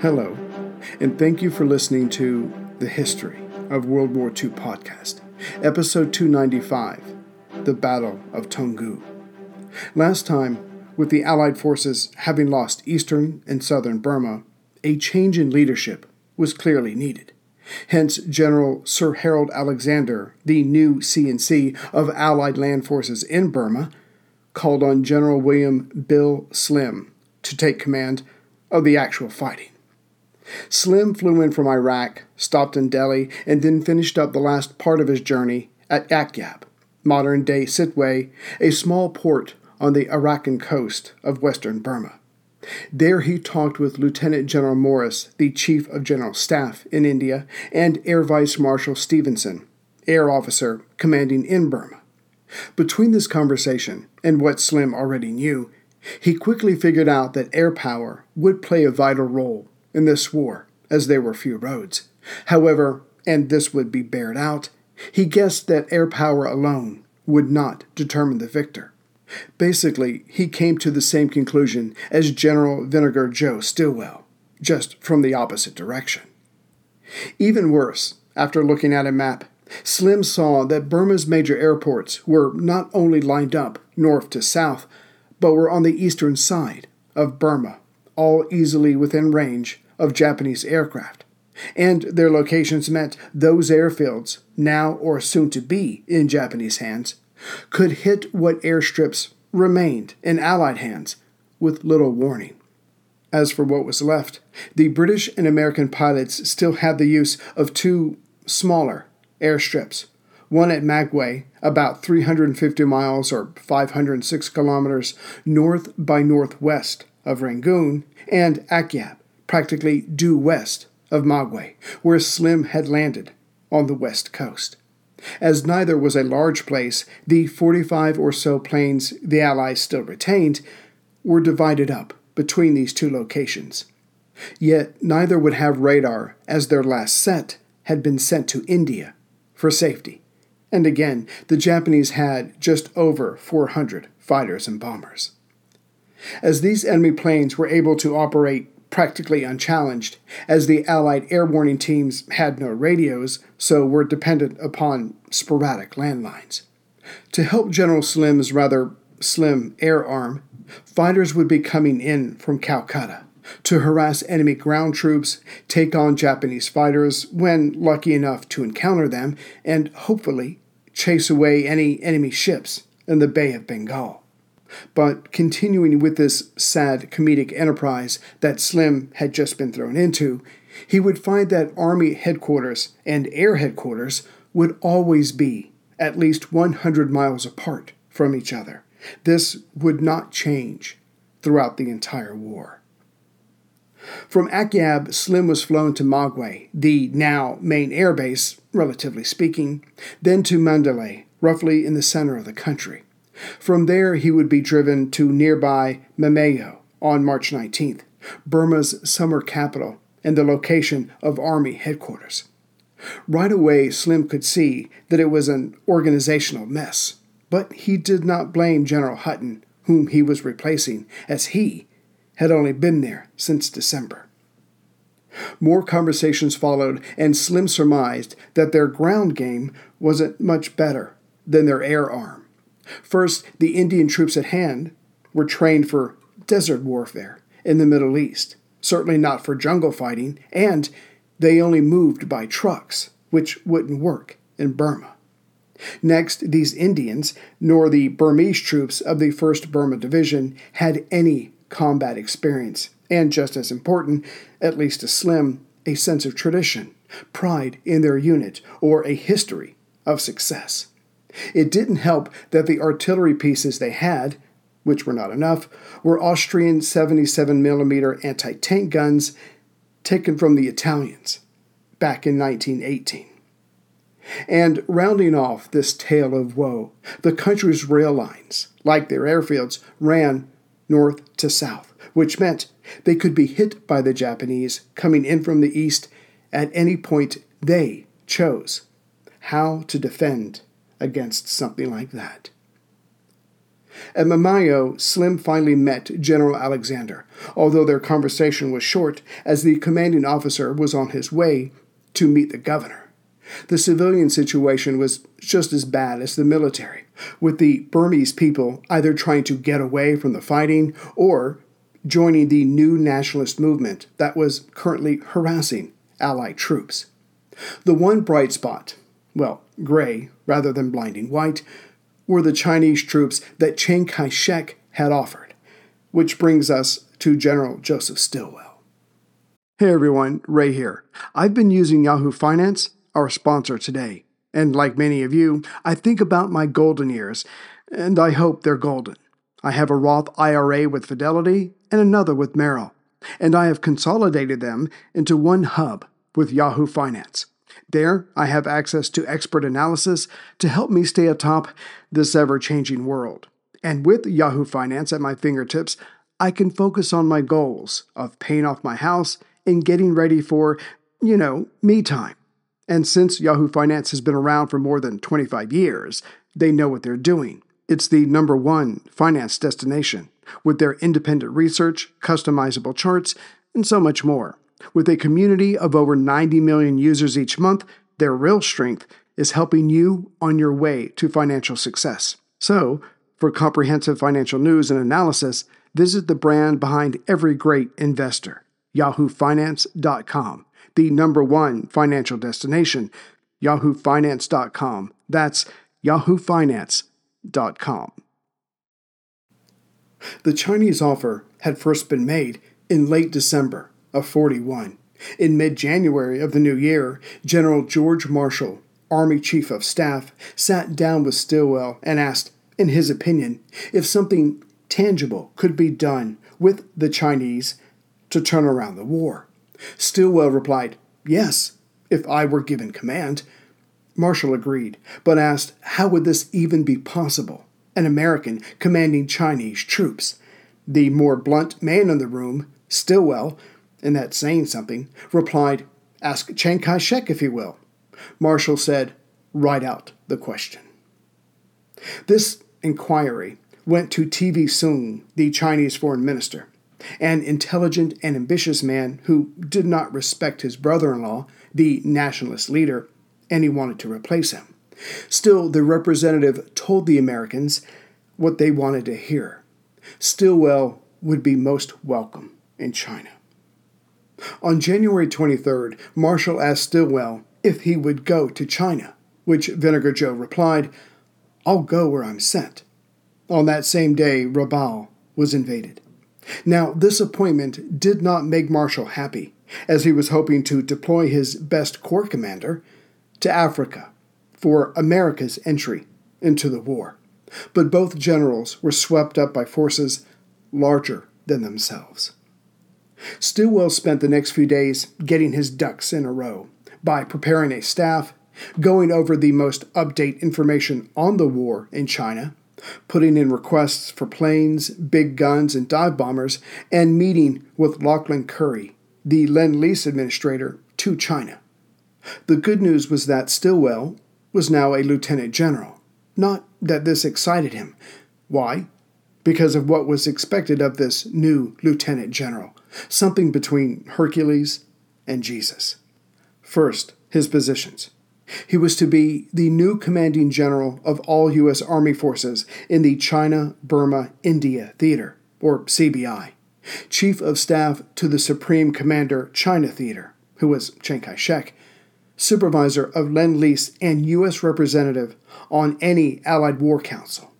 Hello, and thank you for listening to The History of World War II podcast, episode 295 The Battle of Toungoo. Last time, with the Allied forces having lost eastern and southern Burma, a change in leadership was clearly needed. Hence, General Sir Harold Alexander, the new CNC of Allied land forces in Burma, called on General William Bill Slim to take command of the actual fighting. Slim flew in from Iraq, stopped in Delhi, and then finished up the last part of his journey at Akyab, modern day Sittwe, a small port on the Arakan coast of western Burma. There he talked with Lieutenant General Morris, the Chief of General Staff in India, and Air Vice Marshal Stevenson, Air Officer commanding in Burma. Between this conversation and what Slim already knew, he quickly figured out that air power would play a vital role in this war, as there were few roads. However, and this would be bared out, he guessed that air power alone would not determine the victor. Basically, he came to the same conclusion as General Vinegar Joe Stilwell, just from the opposite direction. Even worse, after looking at a map, Slim saw that Burma's major airports were not only lined up north to south, but were on the eastern side of Burma all easily within range of Japanese aircraft. And their locations meant those airfields, now or soon to be in Japanese hands, could hit what airstrips remained in Allied hands with little warning. As for what was left, the British and American pilots still had the use of two smaller airstrips one at Magway, about 350 miles or 506 kilometers north by northwest of Rangoon, and Akyab, practically due west of Magway, where Slim had landed on the west coast. As neither was a large place, the 45 or so planes the Allies still retained were divided up between these two locations. Yet neither would have radar, as their last set had been sent to India for safety. And again, the Japanese had just over 400 fighters and bombers. As these enemy planes were able to operate practically unchallenged, as the Allied air warning teams had no radios, so were dependent upon sporadic landlines. To help General Slim's rather slim air arm, fighters would be coming in from Calcutta to harass enemy ground troops, take on Japanese fighters when lucky enough to encounter them, and hopefully chase away any enemy ships in the Bay of Bengal. But continuing with this sad comedic enterprise that Slim had just been thrown into, he would find that Army headquarters and Air headquarters would always be at least 100 miles apart from each other. This would not change throughout the entire war. From Akyab, Slim was flown to Magwe, the now main airbase, relatively speaking, then to Mandalay, roughly in the center of the country. From there, he would be driven to nearby Maymyo on March 19th, Burma's summer capital and the location of Army headquarters. Right away, Slim could see that it was an organizational mess, but he did not blame General Hutton, whom he was replacing, as he had only been there since December. More conversations followed, and Slim surmised that their ground game wasn't much better than their air arm. First, the Indian troops at hand were trained for desert warfare in the Middle East, certainly not for jungle fighting, and they only moved by trucks, which wouldn't work in Burma. Next, these Indians, nor the Burmese troops of the 1st Burma Division, had any combat experience, and just as important, at least to Slim, a sense of tradition, pride in their unit, or a history of success. It didn't help that the artillery pieces they had, which were not enough, were Austrian 77mm anti tank guns taken from the Italians back in 1918. And rounding off this tale of woe, the country's rail lines, like their airfields, ran north to south, which meant they could be hit by the Japanese coming in from the east at any point they chose. How to defend against something like that. At Maymyo, Slim finally met General Alexander, although their conversation was short, as the commanding officer was on his way to meet the governor. The civilian situation was just as bad as the military, with the Burmese people either trying to get away from the fighting or joining the new nationalist movement that was currently harassing Allied troops. The one bright spot, well, gray rather than blinding white, were the Chinese troops that Chiang Kai shek had offered, which brings us to General Joseph Stilwell. Hey everyone, Ray here. I've been using Yahoo Finance, our sponsor today, and like many of you, I think about my golden years, and I hope they're golden. I have a Roth IRA with Fidelity and another with Merrill, and I have consolidated them into one hub with Yahoo Finance. There, I have access to expert analysis to help me stay atop this ever changing world. And with Yahoo Finance at my fingertips, I can focus on my goals of paying off my house and getting ready for, you know, me time. And since Yahoo Finance has been around for more than 25 years, they know what they're doing. It's the number one finance destination with their independent research, customizable charts, and so much more. With a community of over 90 million users each month, their real strength is helping you on your way to financial success. So, for comprehensive financial news and analysis, visit the brand behind every great investor, yahoofinance.com, the number one financial destination, yahoofinance.com. That's yahoofinance.com. The Chinese offer had first been made in late December of 41. In mid January of the new year, General George Marshall, Army Chief of Staff, sat down with Stilwell and asked, in his opinion, if something tangible could be done with the Chinese to turn around the war. Stilwell replied, Yes, if I were given command. Marshall agreed, but asked how would this even be possible? An American commanding Chinese troops. The more blunt man in the room, Stilwell, and that saying something, replied, Ask Chiang Kai shek if you will. Marshall said, Write out the question. This inquiry went to TV Soong, the Chinese foreign minister, an intelligent and ambitious man who did not respect his brother in law, the nationalist leader, and he wanted to replace him. Still, the representative told the Americans what they wanted to hear. Stilwell would be most welcome in China. On January 23rd, Marshall asked Stilwell if he would go to China, which Vinegar Joe replied, I'll go where I'm sent. On that same day, Rabaul was invaded. Now, this appointment did not make Marshall happy, as he was hoping to deploy his best corps commander to Africa for America's entry into the war. But both generals were swept up by forces larger than themselves. Stilwell spent the next few days getting his ducks in a row by preparing a staff, going over the most update information on the war in China, putting in requests for planes, big guns, and dive bombers, and meeting with Lauchlin Currie, the Lend Lease administrator, to China. The good news was that Stilwell was now a lieutenant general. Not that this excited him. Why? Because of what was expected of this new lieutenant general something between Hercules and Jesus. First, his positions. He was to be the new commanding general of all U.S. Army forces in the China Burma India Theater, or CBI, chief of staff to the Supreme Commander China Theater, who was Chiang Kai shek, supervisor of Lend Lease and U.S. representative on any Allied War Council.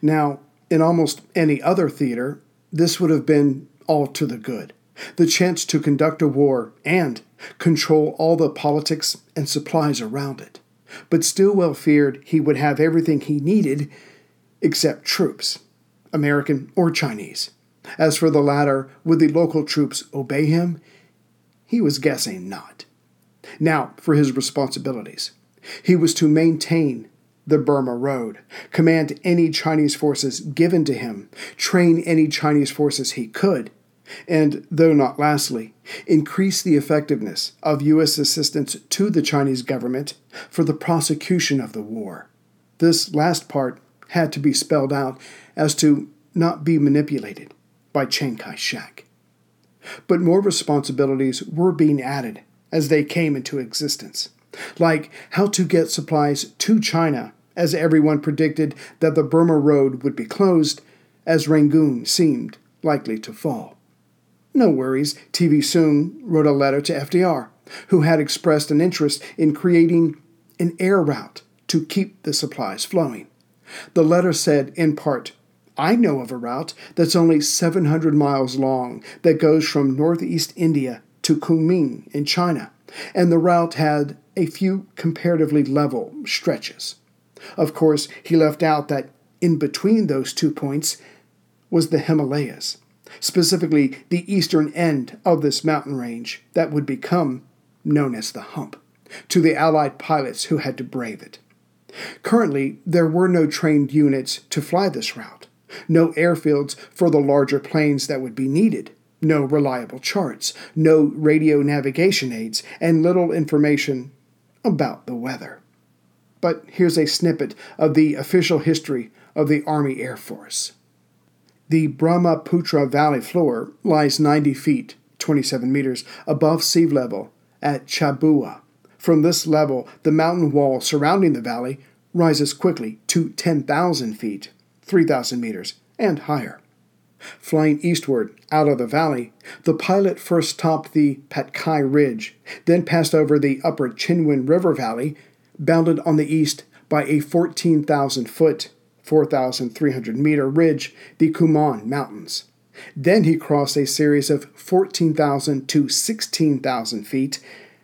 Now, in almost any other theater, this would have been all to the good. The chance to conduct a war and control all the politics and supplies around it. But Stilwell feared he would have everything he needed except troops, American or Chinese. As for the latter, would the local troops obey him? He was guessing not. Now, for his responsibilities. He was to maintain the Burma Road, command any Chinese forces given to him, train any Chinese forces he could, and, though not lastly, increase the effectiveness of U.S. assistance to the Chinese government for the prosecution of the war. This last part had to be spelled out as to not be manipulated by Chiang Kai shek. But more responsibilities were being added as they came into existence, like how to get supplies to China, as everyone predicted that the Burma Road would be closed, as Rangoon seemed likely to fall. No worries, TV Soong wrote a letter to FDR, who had expressed an interest in creating an air route to keep the supplies flowing. The letter said, in part, I know of a route that's only 700 miles long that goes from northeast India to Kunming in China, and the route had a few comparatively level stretches. Of course, he left out that in between those two points was the Himalayas specifically the eastern end of this mountain range that would become known as the Hump, to the Allied pilots who had to brave it. Currently, there were no trained units to fly this route, no airfields for the larger planes that would be needed, no reliable charts, no radio navigation aids, and little information about the weather. But here's a snippet of the official history of the Army Air Force. The Brahmaputra Valley floor lies 90 feet, 27 meters, above sea level at Chabua. From this level, the mountain wall surrounding the valley rises quickly to 10,000 feet, 3,000 meters, and higher. Flying eastward out of the valley, the pilot first topped the Patkai Ridge, then passed over the upper Chindwin River Valley, bounded on the east by a 14,000 foot 4,300 meter ridge, the Kumon Mountains. Then he crossed a series of 14,000 to 16,000 feet,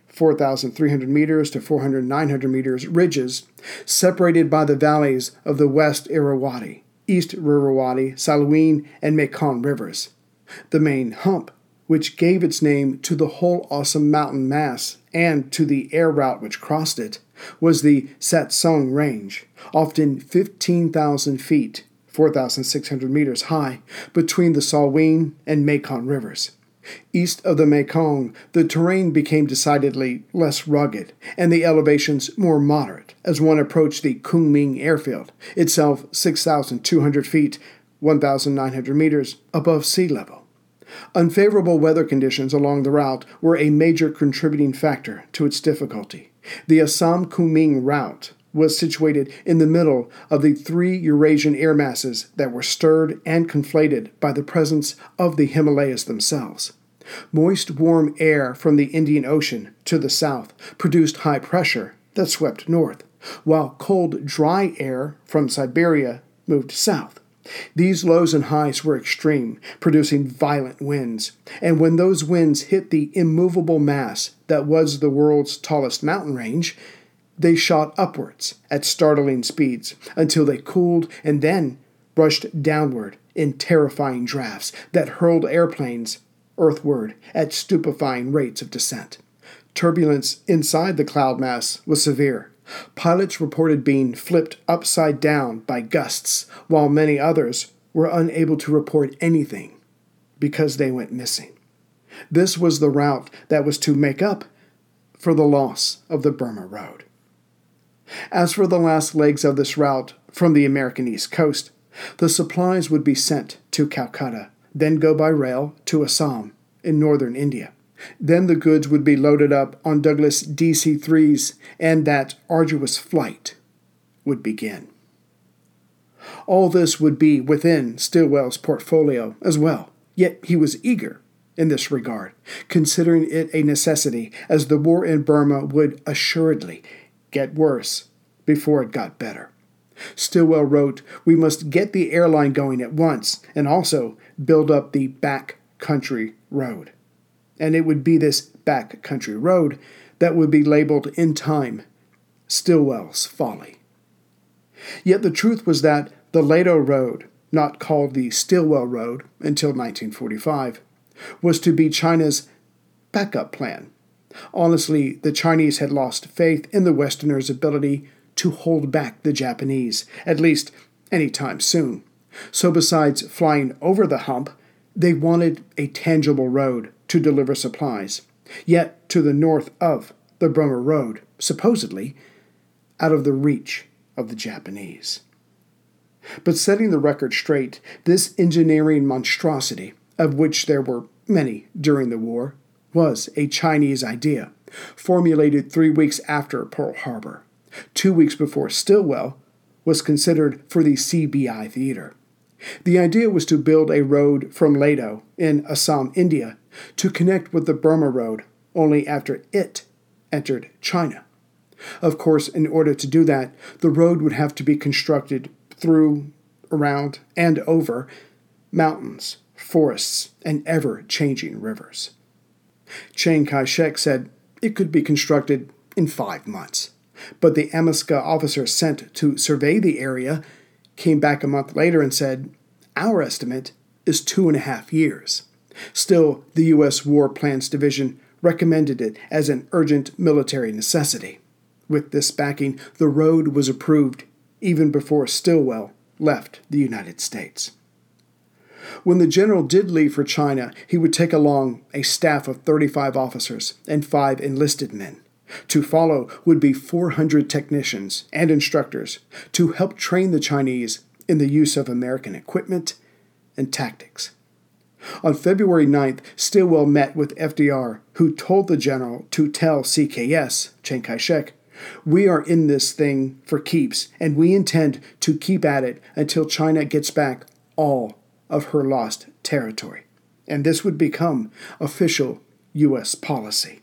4,300 meters to 400 900 meters ridges, separated by the valleys of the West Irrawaddy, East Irrawaddy, Salween, and Mekong rivers. The main hump, which gave its name to the whole awesome mountain mass and to the air route which crossed it, was the Santsung Range, often 15,000 feet, 4,600 meters high, between the Salween and Mekong rivers. East of the Mekong, the terrain became decidedly less rugged and the elevations more moderate as one approached the Kunming airfield, itself 6,200 feet, 1,900 meters above sea level. Unfavorable weather conditions along the route were a major contributing factor to its difficulty. The Assam Kunming route was situated in the middle of the three Eurasian air masses that were stirred and conflated by the presence of the Himalayas themselves. Moist, warm air from the Indian Ocean to the south produced high pressure that swept north, while cold, dry air from Siberia moved south. These lows and highs were extreme, producing violent winds, and when those winds hit the immovable mass that was the world's tallest mountain range, They shot upwards at startling speeds until they cooled and then rushed downward in terrifying drafts that hurled airplanes earthward at stupefying rates of descent. Turbulence inside the cloud mass was severe. Pilots reported being flipped upside down by gusts, while many others were unable to report anything because they went missing. This was the route that was to make up for the loss of the Burma Road. As for the last legs of this route from the American East Coast, the supplies would be sent to Calcutta, then go by rail to Assam in northern India. Then the goods would be loaded up on Douglas DC 3s, and that arduous flight would begin. All this would be within Stilwell's portfolio as well, yet he was eager in this regard, considering it a necessity, as the war in Burma would assuredly get worse before it got better. Stilwell wrote, We must get the airline going at once and also build up the back country road. And it would be this back country road that would be labeled in time Stilwell's Folly. Yet the truth was that the Ledo Road, not called the Stilwell Road until 1945, was to be China's backup plan. Honestly, the Chinese had lost faith in the Westerners' ability to hold back the Japanese, at least any time soon. So, besides flying over the hump, they wanted a tangible road to deliver supplies, yet to the north of the Burma Road, supposedly out of the reach of the Japanese. But setting the record straight, this engineering monstrosity of which there were many during the war, was a Chinese idea, formulated three weeks after Pearl Harbor, two weeks before Stilwell was considered for the CBI theater. The idea was to build a road from Ledo in Assam, India, to connect with the Burma Road only after it entered China. Of course, in order to do that, the road would have to be constructed through, around, and over mountains, forests, and ever changing rivers. Chiang Kai shek said it could be constructed in five months, but the AMMISCA officer sent to survey the area came back a month later and said, Our estimate is two and a half years. Still, the U.S. War Plans Division recommended it as an urgent military necessity. With this backing, the road was approved even before Stilwell left the United States. When the general did leave for China, he would take along a staff of 35 officers and five enlisted men. To follow would be 400 technicians and instructors to help train the Chinese in the use of American equipment and tactics. On February 9th, Stilwell met with FDR, who told the general to tell CKS, Chiang Kai shek, we are in this thing for keeps, and we intend to keep at it until China gets back all of her lost territory, and this would become official U.S. policy.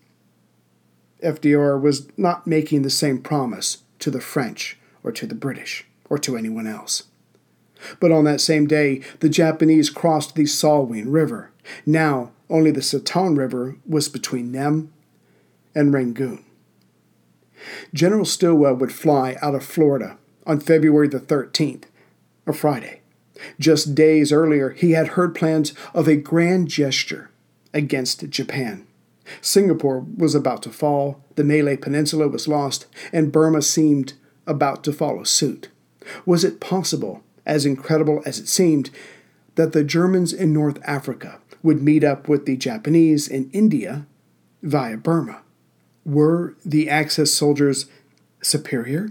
FDR was not making the same promise to the French or to the British or to anyone else. But on that same day, the Japanese crossed the Salween River. Now, only the Sittang River was between them and Rangoon. General Stilwell would fly out of Florida on February the 13th, a Friday. Just days earlier, he had heard plans of a grand gesture against Japan. Singapore was about to fall, the Malay Peninsula was lost, and Burma seemed about to follow suit. Was it possible, as incredible as it seemed, that the Germans in North Africa would meet up with the Japanese in India via Burma? Were the Axis soldiers superior?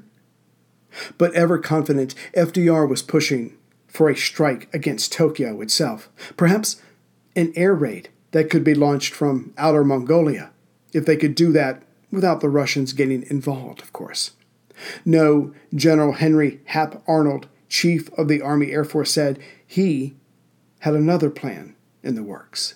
But ever confident, FDR was pushing for a strike against Tokyo itself. Perhaps an air raid that could be launched from outer Mongolia, if they could do that without the Russians getting involved, of course. No, General Henry Hap Arnold, Chief of the Army Air Force, said he had another plan in the works.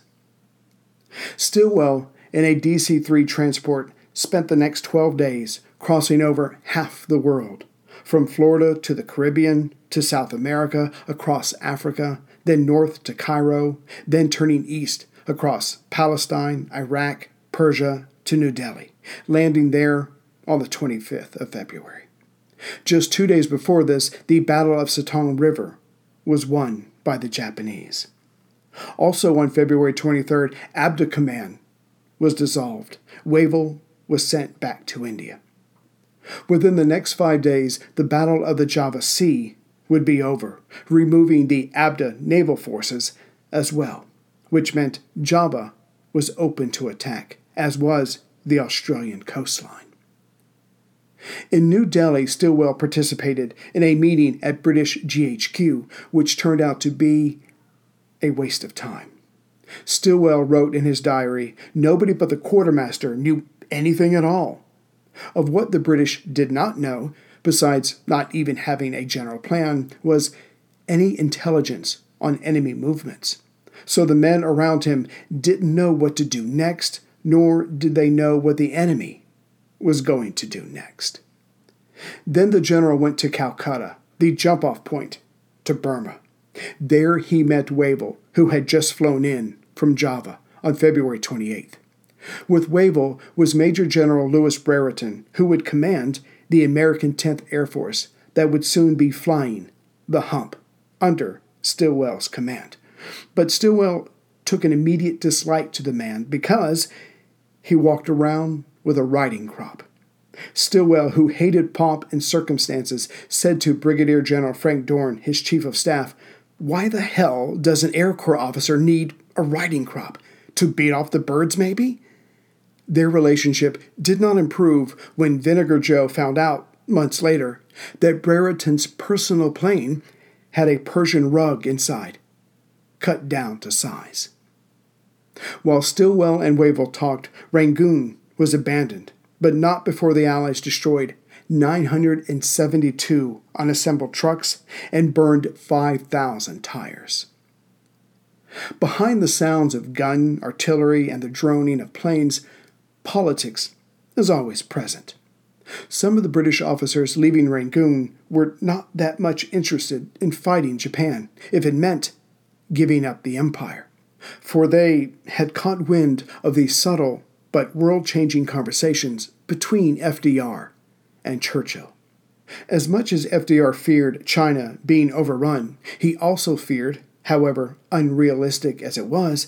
Stilwell, in a DC 3 transport, spent the next 12 days crossing over half the world from Florida to the Caribbean to South America, across Africa, then north to Cairo, then turning east across Palestine, Iraq, Persia to New Delhi, landing there on the 25th of February. Just two days before this, the Battle of Sittang River was won by the Japanese. Also on February 23rd, ABDA Command was dissolved. Wavell was sent back to India. Within the next five days, the Battle of the Java Sea would be over, removing the ABDA naval forces as well, which meant Java was open to attack, as was the Australian coastline. In New Delhi, Stilwell participated in a meeting at British GHQ, which turned out to be a waste of time. Stilwell wrote in his diary Nobody but the quartermaster knew anything at all. Of what the British did not know, besides not even having a general plan, was any intelligence on enemy movements. So the men around him didn't know what to do next, nor did they know what the enemy was going to do next. Then the general went to Calcutta, the jump off point to Burma. There he met Wavell, who had just flown in from Java on February 28th. With Wavell was Major General Louis Brereton, who would command the American 10th Air Force that would soon be flying the hump under Stilwell's command. But Stilwell took an immediate dislike to the man because he walked around with a riding crop. Stilwell, who hated pomp and circumstances, said to Brigadier General Frank Dorn, his chief of staff, Why the hell does an Air Corps officer need a riding crop? To beat off the birds, maybe? Their relationship did not improve when Vinegar Joe found out, months later, that Brereton's personal plane had a Persian rug inside, cut down to size. While Stilwell and Wavell talked, Rangoon was abandoned, but not before the Allies destroyed 972 unassembled trucks and burned 5,000 tires. Behind the sounds of gun, artillery, and the droning of planes, politics is always present. Some of the British officers leaving Rangoon were not that much interested in fighting Japan if it meant giving up the empire, for they had caught wind of the subtle but world changing conversations between FDR and Churchill. As much as FDR feared China being overrun, he also feared, however unrealistic as it was,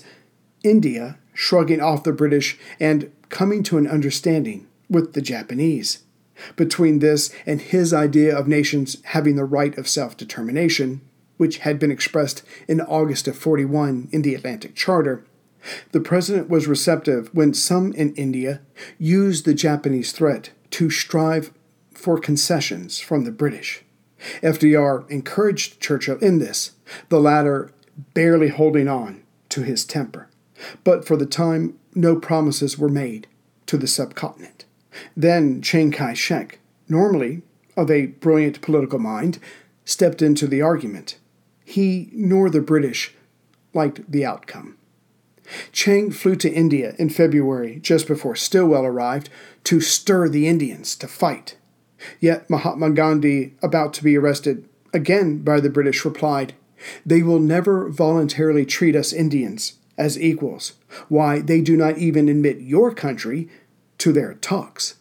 India shrugging off the British and coming to an understanding with the Japanese. Between this and his idea of nations having the right of self determination, which had been expressed in August of 41 in the Atlantic Charter, the president was receptive when some in India used the Japanese threat to strive for concessions from the British. FDR encouraged Churchill in this, the latter barely holding on to his temper. But for the time, no promises were made to the subcontinent. Then Chiang Kai shek, normally of a brilliant political mind, stepped into the argument. He nor the British liked the outcome. Chiang flew to India in February, just before Stilwell arrived, to stir the Indians to fight. Yet Mahatma Gandhi, about to be arrested again by the British, replied, They will never voluntarily treat us Indians as equals. Why, they do not even admit your country to their talks.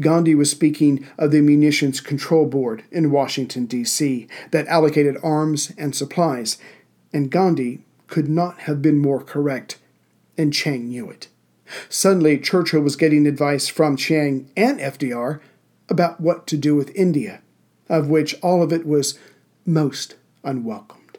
Gandhi was speaking of the Munitions Control Board in Washington, D.C., that allocated arms and supplies, and Gandhi could not have been more correct, and Chiang knew it. Suddenly, Churchill was getting advice from Chiang and FDR about what to do with India, of which all of it was most unwelcomed.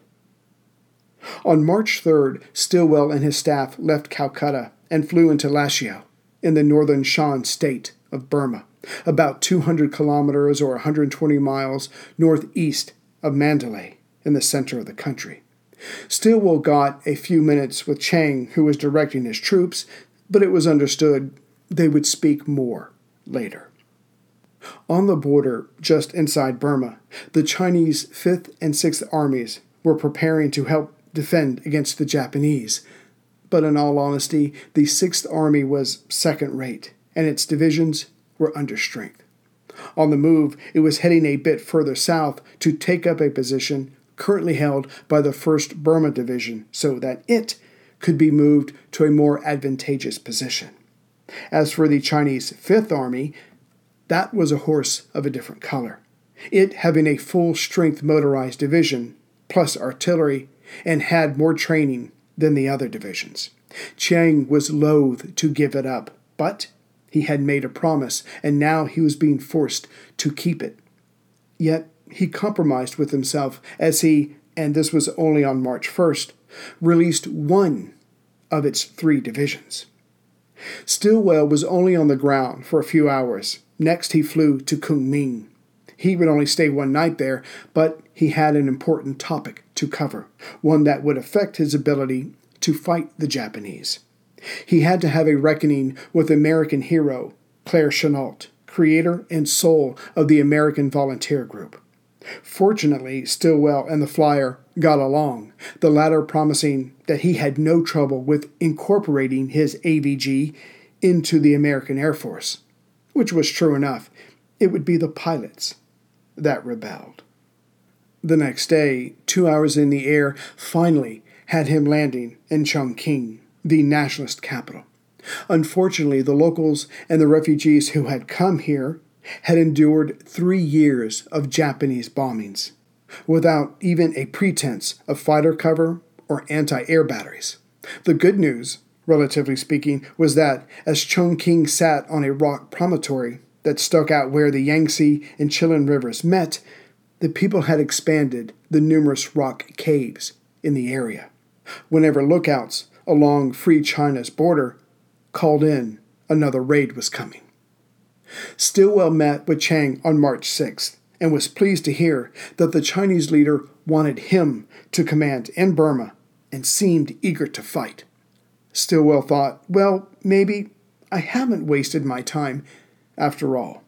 On March 3rd, Stilwell and his staff left Calcutta and flew into Lashio in the northern Shan state of Burma, about 200 kilometers or 120 miles northeast of Mandalay in the center of the country. Stilwell got a few minutes with Chiang, who was directing his troops, but it was understood they would speak more later. On the border, just inside Burma, the Chinese 5th and 6th armies were preparing to help defend against the Japanese. But in all honesty, the 6th Army was second rate, and its divisions were under strength. On the move, it was heading a bit further south to take up a position currently held by the 1st Burma Division so that it could be moved to a more advantageous position. As for the Chinese Fifth Army, that was a horse of a different color. It having a full strength motorized division, plus artillery, and had more training than the other divisions. Chiang was loath to give it up, but he had made a promise, and now he was being forced to keep it. Yet he compromised with himself as he, and this was only on March 1st, released one of its three divisions. Stilwell was only on the ground for a few hours. Next, he flew to Kunming. He would only stay one night there, but he had an important topic to cover, one that would affect his ability to fight the Japanese. He had to have a reckoning with American hero Claire Chennault, creator and soul of the American Volunteer Group. Fortunately, Stilwell and the flyer got along, the latter promising that he had no trouble with incorporating his AVG into the American Air Force, which was true enough. It would be the pilots that rebelled. The next day, two hours in the air finally had him landing in Chongqing, the nationalist capital. Unfortunately, the locals and the refugees who had come here had endured three years of Japanese bombings without even a pretense of fighter cover or anti air batteries. The good news, relatively speaking, was that as Chongqing sat on a rock promontory that stuck out where the Yangtze and Jialing rivers met, the people had expanded the numerous rock caves in the area. Whenever lookouts along Free China's border called in, another raid was coming. Stilwell met with Chiang on March 6th and was pleased to hear that the Chinese leader wanted him to command in Burma and seemed eager to fight. Stilwell thought, well, maybe I haven't wasted my time after all.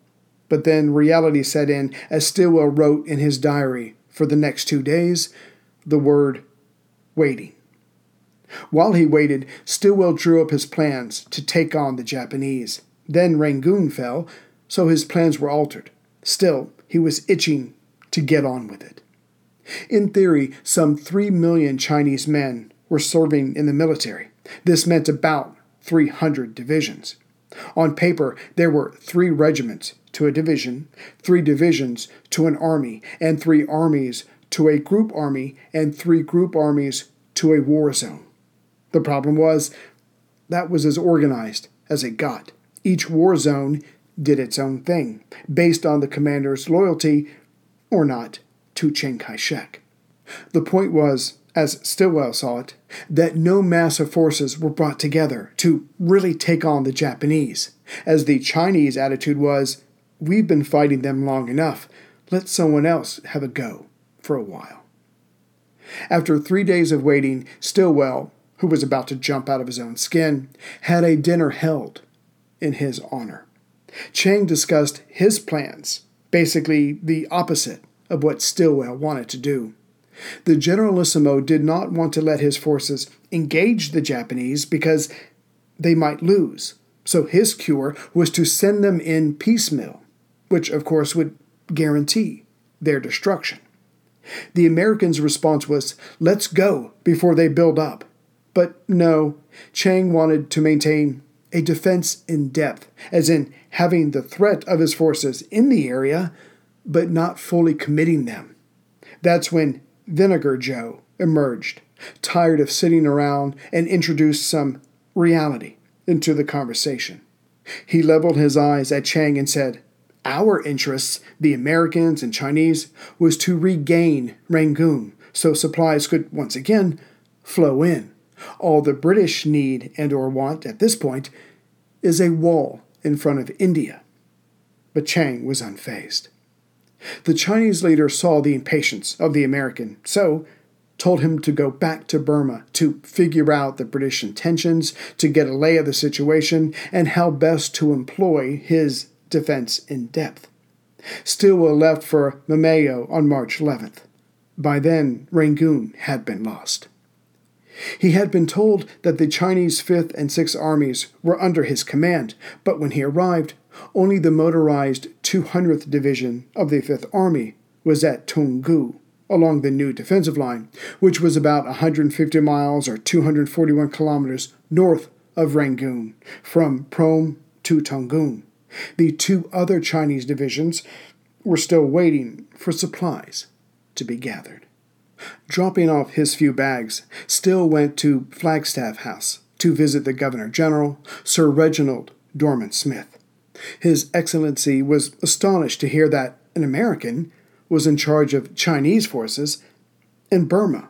But then reality set in as Stilwell wrote in his diary for the next two days the word waiting. While he waited, Stilwell drew up his plans to take on the Japanese. Then Rangoon fell, so his plans were altered. Still, he was itching to get on with it. In theory, some 3 million Chinese men were serving in the military. This meant about 300 divisions. On paper, there were three regiments to a division, three divisions to an army, and three armies to a group army, and three group armies to a war zone. The problem was that was as organized as it got. Each war zone did its own thing, based on the commander's loyalty or not to Chiang Kai shek. The point was, as Stilwell saw it, that no mass of forces were brought together to really take on the Japanese, as the Chinese attitude was, we've been fighting them long enough, let someone else have a go for a while. After three days of waiting, Stilwell, who was about to jump out of his own skin, had a dinner held in his honor. Chiang discussed his plans, basically the opposite of what Stilwell wanted to do. The Generalissimo did not want to let his forces engage the Japanese because they might lose, so his cure was to send them in piecemeal, which of course would guarantee their destruction. The Americans' response was, let's go before they build up. But no, Chiang wanted to maintain a defense in depth, as in having the threat of his forces in the area, but not fully committing them. That's when Vinegar Joe emerged, tired of sitting around, and introduced some reality into the conversation. He leveled his eyes at Chiang and said, Our interests, the Americans and Chinese, was to regain Rangoon so supplies could once again flow in. All the British need and or want at this point is a wall in front of India. But Chiang was unfazed. The Chinese leader saw the impatience of the American, so told him to go back to Burma to figure out the British intentions, to get a lay of the situation, and how best to employ his defense in depth. Stilwell left for Maymyo on March 11th. By then, Rangoon had been lost. He had been told that the Chinese Fifth and Sixth Armies were under his command, but when he arrived, only the motorized 200th Division of the Fifth Army was at Toungoo along the new defensive line, which was about 150 miles or 241 kilometers north of Rangoon, from Prome to Toungoo. The two other Chinese divisions were still waiting for supplies to be gathered. Dropping off his few bags, Still went to Flagstaff House to visit the Governor General, Sir Reginald Dorman Smith. His Excellency was astonished to hear that an American was in charge of Chinese forces in Burma.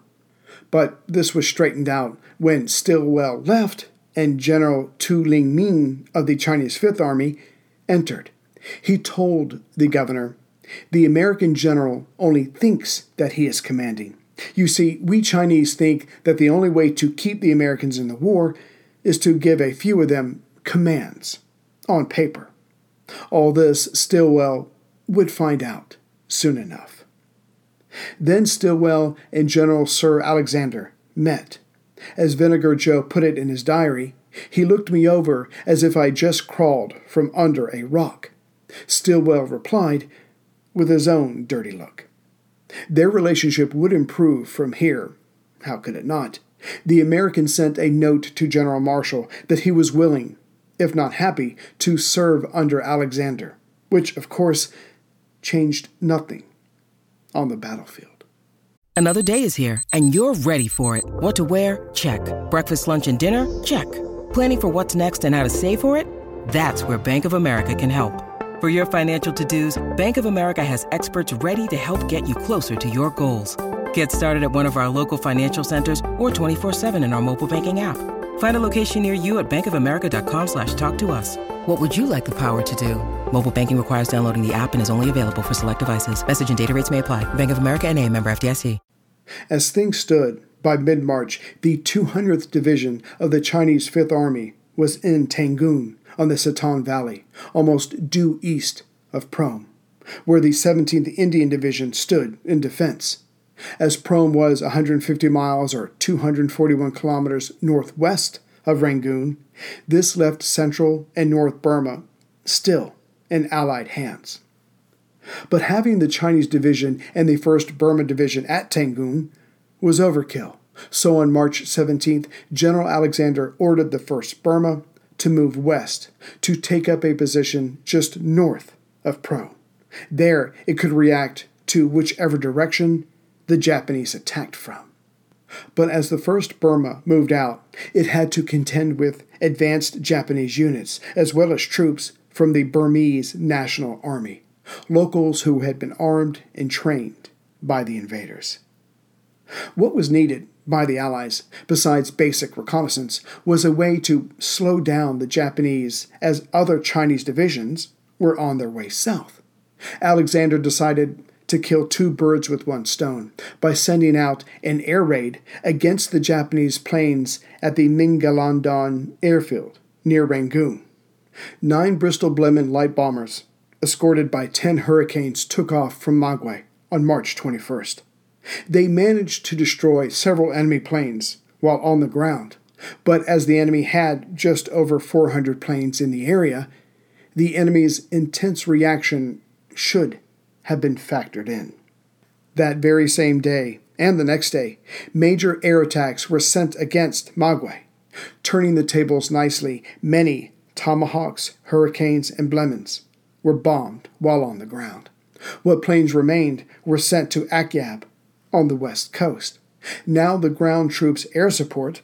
But this was straightened out when Stilwell left and General Tu Ling Ming of the Chinese Fifth Army entered. He told the governor, The American general only thinks that he is commanding. You see, we Chinese think that the only way to keep the Americans in the war is to give a few of them commands on paper. All this Stilwell would find out soon enough. Then Stilwell and General Sir Alexander met. As Vinegar Joe put it in his diary, he looked me over as if I just crawled from under a rock. Stilwell replied with his own dirty look. Their relationship would improve from here. How could it not? The American sent a note to General Marshall that he was willing, if not happy, to serve under Alexander, which, of course, changed nothing on the battlefield. Another day is here, and you're ready for it. What to wear? Check. Breakfast, lunch, and dinner? Check. Planning for what's next and how to save for it? That's where Bank of America can help. For your financial to-dos, Bank of America has experts ready to help get you closer to your goals. Get started at one of our local financial centers or 24-7 in our mobile banking app. Find a location near you at bankofamerica.com slash talk to us. What would you like the power to do? Mobile banking requires downloading the app and is only available for select devices. Message and data rates may apply. Bank of America and a member FDIC. As things stood, by mid-March, the 200th Division of the Chinese Fifth Army was in Toungoo, on the Sittang Valley, almost due east of Prome, where the 17th Indian Division stood in defense. As Prome was 150 miles or 241 kilometers northwest of Rangoon, this left central and North Burma still in Allied hands. But having the Chinese division and the 1st Burma Division at Toungoo was overkill. So on March 17th, General Alexander ordered the 1st Burma to move west to take up a position just north of Prome. There, it could react to whichever direction the Japanese attacked from. But as the first Burma moved out, it had to contend with advanced Japanese units, as well as troops from the Burmese National Army, locals who had been armed and trained by the invaders. What was needed by the Allies, besides basic reconnaissance, was a way to slow down the Japanese as other Chinese divisions were on their way south. Alexander decided to kill two birds with one stone by sending out an air raid against the Japanese planes at the Mingaladon airfield near Rangoon. Nine Bristol Blenheim light bombers, escorted by ten Hurricanes, took off from Magwe on March 21st. They managed to destroy several enemy planes while on the ground, but as the enemy had just over 400 planes in the area, the enemy's intense reaction should have been factored in. That very same day, and the next day, major air attacks were sent against Magwe. Turning the tables nicely, many Tomahawks, Hurricanes, and Blenheims were bombed while on the ground. What planes remained were sent to Akyab, on the west coast. Now the ground troops' air support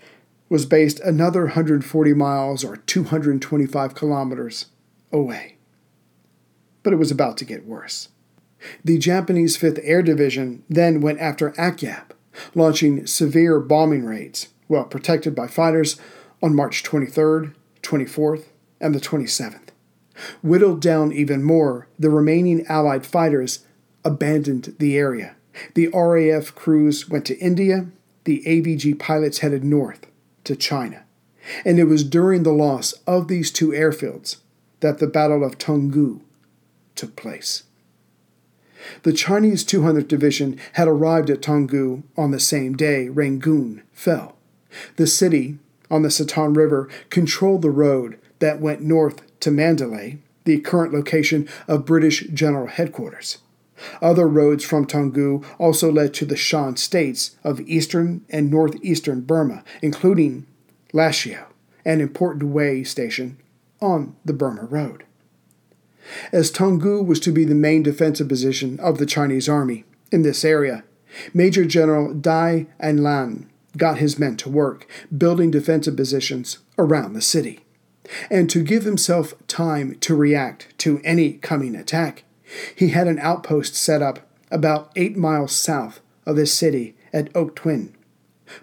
was based another 140 miles or 225 kilometers away. But it was about to get worse. The Japanese 5th Air Division then went after Akyab, launching severe bombing raids, well protected by fighters, on March 23rd, 24th, and the 27th. Whittled down even more, the remaining Allied fighters abandoned the area the RAF crews went to India, the AVG pilots headed north to China. And it was during the loss of these two airfields that the Battle of Toungoo took place. The Chinese 200th Division had arrived at Toungoo on the same day Rangoon fell. The city, on the Sittang River, controlled the road that went north to Mandalay, the current location of British General Headquarters. Other roads from Toungoo also led to the Shan states of eastern and northeastern Burma, including Lashio, an important way station on the Burma Road. as Toungoo was to be the main defensive position of the Chinese army in this area. Major General Dai Anlan got his men to work, building defensive positions around the city. And to give himself time to react to any coming attack, he had an outpost set up about eight miles south of the city at Oktwin.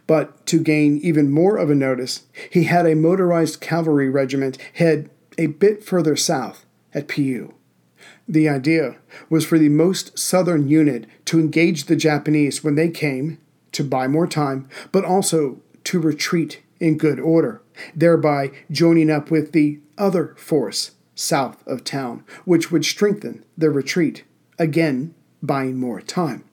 But to gain even more of a notice, he had a motorized cavalry regiment head a bit further south at Pyu. The idea was for the most southern unit to engage the Japanese when they came, to buy more time, but also to retreat in good order, thereby joining up with the other force south of town, which would strengthen their retreat, again buying more time.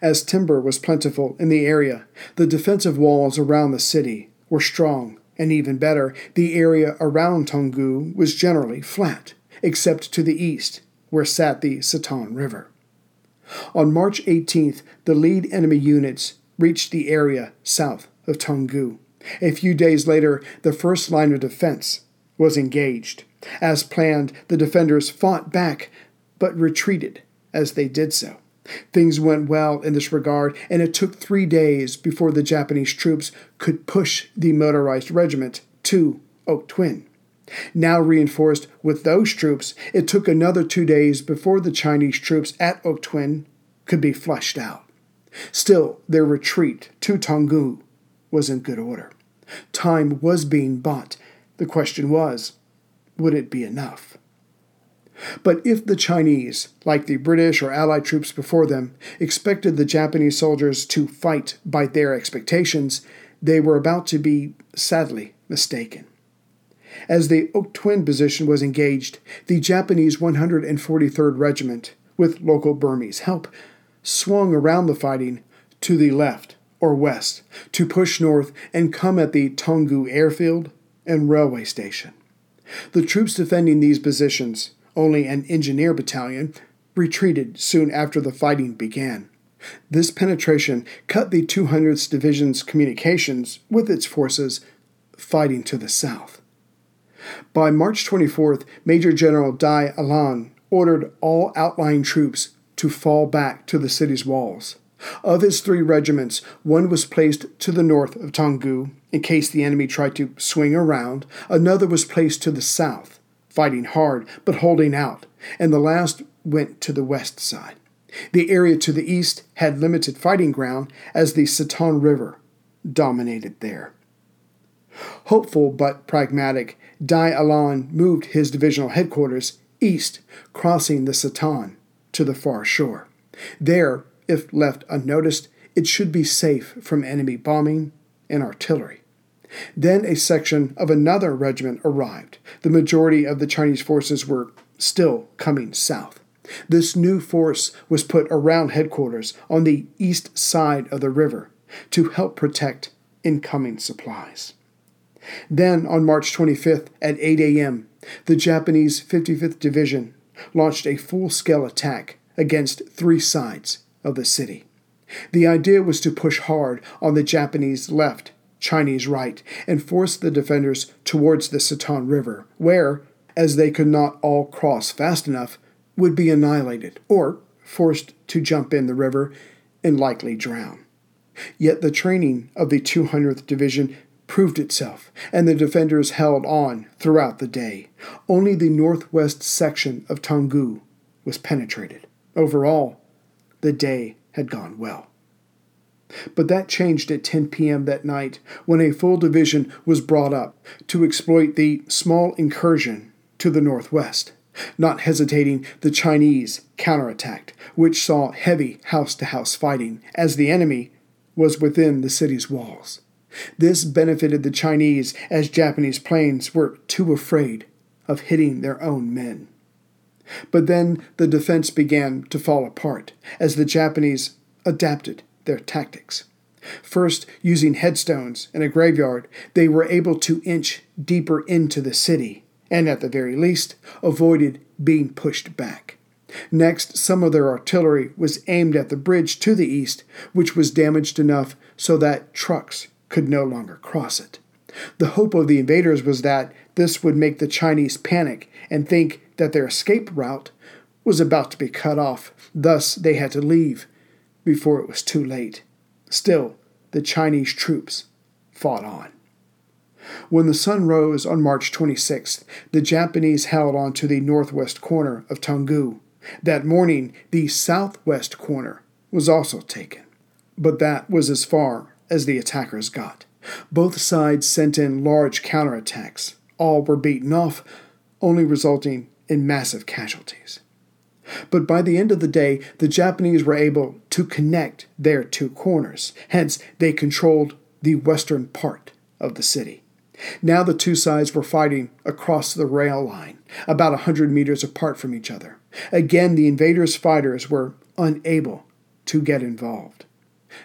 As timber was plentiful in the area, the defensive walls around the city were strong, and even better, the area around Toungoo was generally flat, except to the east, where sat the Sittang River. On March 18th, the lead enemy units reached the area south of Toungoo. A few days later, the first line of defense was engaged. As planned, the defenders fought back but retreated as they did so. Things went well in this regard, and it took three days before the Japanese troops could push the motorized regiment to Oktwin. Now reinforced with those troops, it took another two days before the Chinese troops at Oktwin could be flushed out. Still, their retreat to Toungoo was in good order. Time was being bought. The question was, would it be enough? But if the Chinese, like the British or Allied troops before them, expected the Japanese soldiers to fight by their expectations, they were about to be sadly mistaken. As the Oktwin position was engaged, the Japanese 143rd Regiment, with local Burmese help, swung around the fighting to the left or west to push north and come at the Toungoo airfield and railway station. The troops defending these positions only an engineer battalion, retreated soon after the fighting began. This penetration cut the 200th Division's communications with its forces fighting to the south. By March 24th, Major General Dai Anlan ordered all outlying troops to fall back to the city's walls. Of his three regiments, one was placed to the north of Toungoo in case the enemy tried to swing around, another was placed to the south fighting hard but holding out, and the last went to the west side. The area to the east had limited fighting ground as the Sittang River dominated there. Hopeful but pragmatic, Dai Anlan moved his divisional headquarters east, crossing the Sittang to the far shore. There, if left unnoticed, it should be safe from enemy bombing and artillery. Then a section of another regiment arrived. The majority of the Chinese forces were still coming south. This new force was put around headquarters on the east side of the river to help protect incoming supplies. Then, on March 25th at 8 a.m., the Japanese 55th Division launched a full scale attack against three sides of the city. The idea was to push hard on the Japanese left Chinese right and force the defenders towards the Sittang River, where, as they could not all cross fast enough, would be annihilated or forced to jump in the river and likely drown. Yet the training of the 200th Division proved itself, and the defenders held on throughout the day. Only the northwest section of Toungoo was penetrated. Overall, the day had gone well. But that changed at 10 p.m. that night when a full division was brought up to exploit the small incursion to the northwest. Not hesitating, the Chinese counterattacked, which saw heavy house to house fighting as the enemy was within the city's walls. This benefited the Chinese as Japanese planes were too afraid of hitting their own men. But then the defense began to fall apart as the Japanese adapted their tactics. First, using headstones and a graveyard, they were able to inch deeper into the city, and at the very least, avoided being pushed back. Next, some of their artillery was aimed at the bridge to the east, which was damaged enough so that trucks could no longer cross it. The hope of the invaders was that this would make the Chinese panic and think that their escape route was about to be cut off. Thus, they had to leave before it was too late. Still, the Chinese troops fought on. When the sun rose on March 26th, the Japanese held on to the northwest corner of Toungoo. That morning, the southwest corner was also taken. But that was as far as the attackers got. Both sides sent in large counterattacks. All were beaten off, only resulting in massive casualties. But by the end of the day, the Japanese were able to connect their two corners. Hence, they controlled the western part of the city. Now the two sides were fighting across the rail line, about a hundred meters apart from each other. Again, the invaders' fighters were unable to get involved.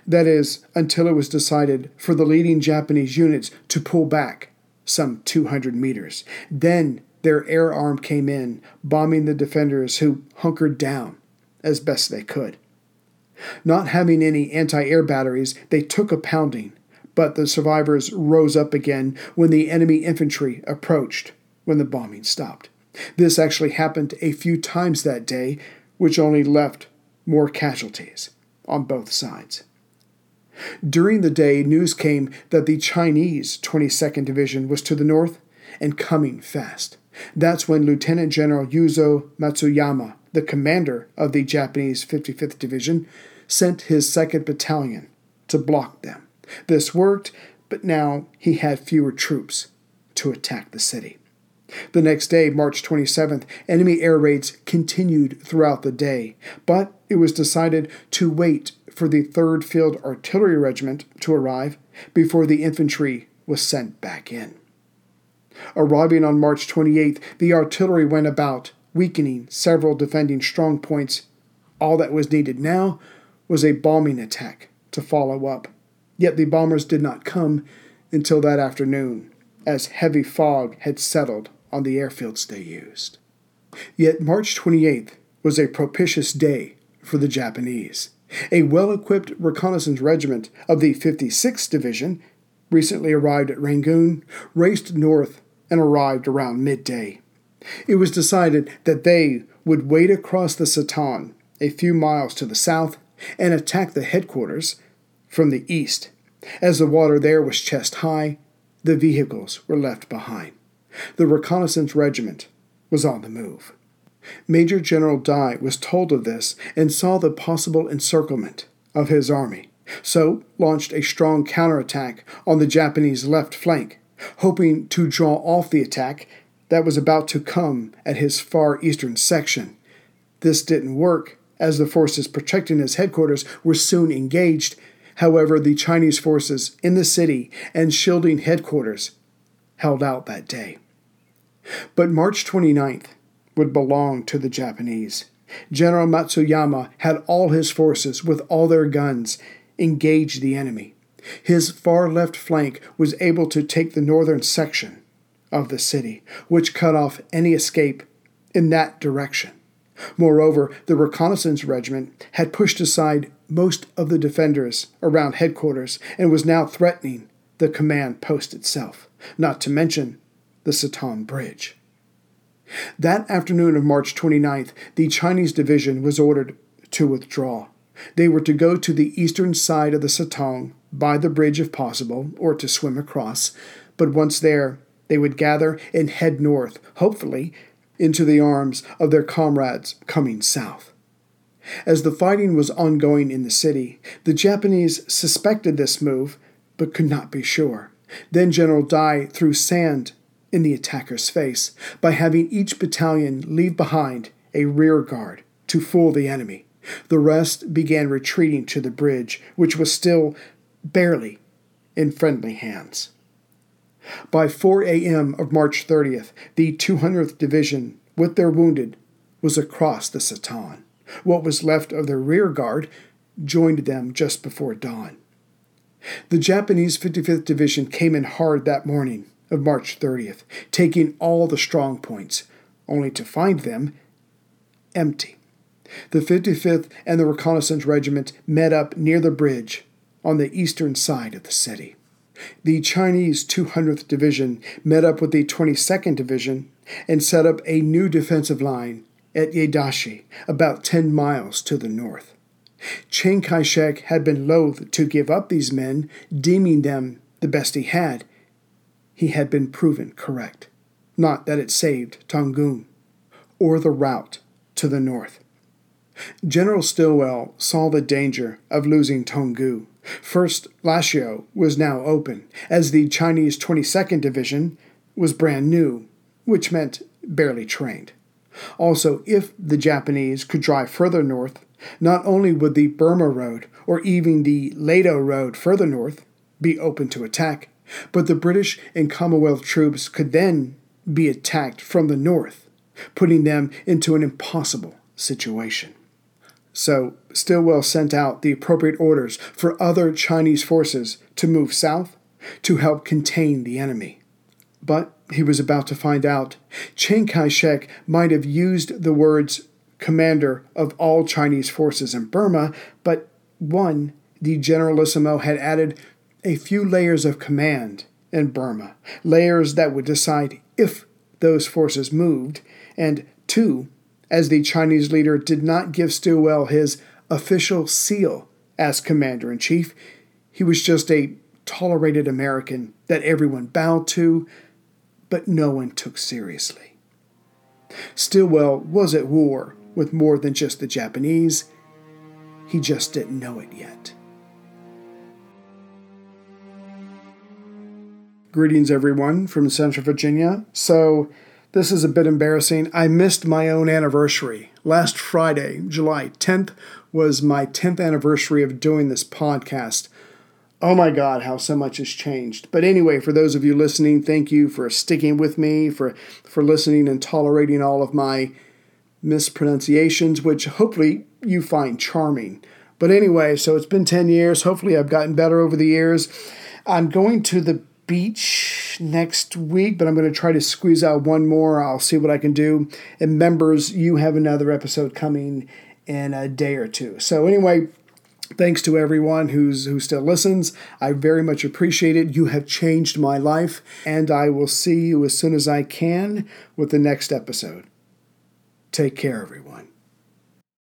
That is, until it was decided for the leading Japanese units to pull back some 200 meters. Then their air arm came in, bombing the defenders who hunkered down as best they could. Not having any anti air batteries, they took a pounding, but the survivors rose up again when the enemy infantry approached when the bombing stopped. This actually happened a few times that day, which only left more casualties on both sides. During the day, news came that the Chinese 22nd Division was to the north and coming fast. That's when Lieutenant General Yuzo Matsuyama, the commander of the Japanese 55th Division, sent his 2nd Battalion to block them. This worked, but now he had fewer troops to attack the city. The next day, March 27th, enemy air raids continued throughout the day, but it was decided to wait for the 3rd Field Artillery Regiment to arrive before the infantry was sent back in. Arriving on March 28th, the artillery went about, weakening several defending strong points. All that was needed now was a bombing attack to follow up. Yet the bombers did not come until that afternoon, as heavy fog had settled on the airfields they used. Yet March 28th was a propitious day for the Japanese. A well equipped reconnaissance regiment of the 56th Division, recently arrived at Rangoon, raced north and arrived around midday. It was decided that they would wade across the Sittang, a few miles to the south, and attack the headquarters from the east. As the water there was chest high, the vehicles were left behind. The reconnaissance regiment was on the move. Major General Dai was told of this and saw the possible encirclement of his army, so launched a strong counterattack on the Japanese left flank, hoping to draw off the attack that was about to come at his far eastern section. This didn't work, as the forces protecting his headquarters were soon engaged However, the Chinese forces in the city and shielding headquarters held out that day. But March 29th would belong to the Japanese. General Matsuyama had all his forces, with all their guns, engage the enemy. His far left flank was able to take the northern section of the city, which cut off any escape in that direction. Moreover, the reconnaissance regiment had pushed aside most of the defenders around headquarters and was now threatening the command post itself, not to mention the Sittang Bridge. That afternoon of March 29th, the Chinese division was ordered to withdraw. They were to go to the eastern side of the Sittang by the bridge if possible, or to swim across, but once there, they would gather and head north, hopefully into the arms of their comrades coming south. As the fighting was ongoing in the city, the Japanese suspected this move, but could not be sure. Then General Dai threw sand in the attacker's face by having each battalion leave behind a rear guard to fool the enemy. The rest began retreating to the bridge, which was still barely in friendly hands. By 4 a.m. of March 30th, the 200th Division, with their wounded, was across the Sittang. What was left of their rear guard joined them just before dawn. The Japanese 55th Division came in hard that morning of March 30th, taking all the strong points, only to find them empty. The 55th and the Reconnaissance Regiment met up near the bridge on the eastern side of the city. The Chinese 200th Division met up with the 22nd Division and set up a new defensive line at Yedashi, about 10 miles to the north. Chiang Kai shek had been loath to give up these men, deeming them the best he had. He had been proven correct. Not that it saved Toungoo or the route to the north. General Stilwell saw the danger of losing Toungoo. First, Lashio was now open, as the Chinese 22nd Division was brand new, which meant barely trained. Also, if the Japanese could drive further north, not only would the Burma Road or even the Ledo Road further north be open to attack, but the British and Commonwealth troops could then be attacked from the north, putting them into an impossible situation. So, Stilwell sent out the appropriate orders for other Chinese forces to move south to help contain the enemy. But he was about to find out Chiang Kai shek might have used the words commander of all Chinese forces in Burma, but one, the Generalissimo had added a few layers of command in Burma, layers that would decide if those forces moved, and two, as the Chinese leader did not give Stilwell his official seal as commander in chief, he was just a tolerated American that everyone bowed to, but no one took seriously. Stilwell was at war with more than just the Japanese. He just didn't know it yet. Greetings, everyone, from Central Virginia. So, this is a bit embarrassing. I missed my own anniversary. Last Friday, July 10th, was my 10th anniversary of doing this podcast. Oh my God, how so much has changed. But anyway, for those of you listening, thank you for sticking with me, for, for listening and tolerating all of my mispronunciations, which hopefully you find charming. But anyway, so it's been 10 years. Hopefully, I've gotten better over the years. I'm going to the beach next week, but I'm going to try to squeeze out one more. I'll see what I can do. And members, you have another episode coming in a day or two. So, anyway, thanks to everyone who's who still listens. I very much appreciate it. You have changed my life, and I will see you as soon as I can with the next episode. Take care, everyone.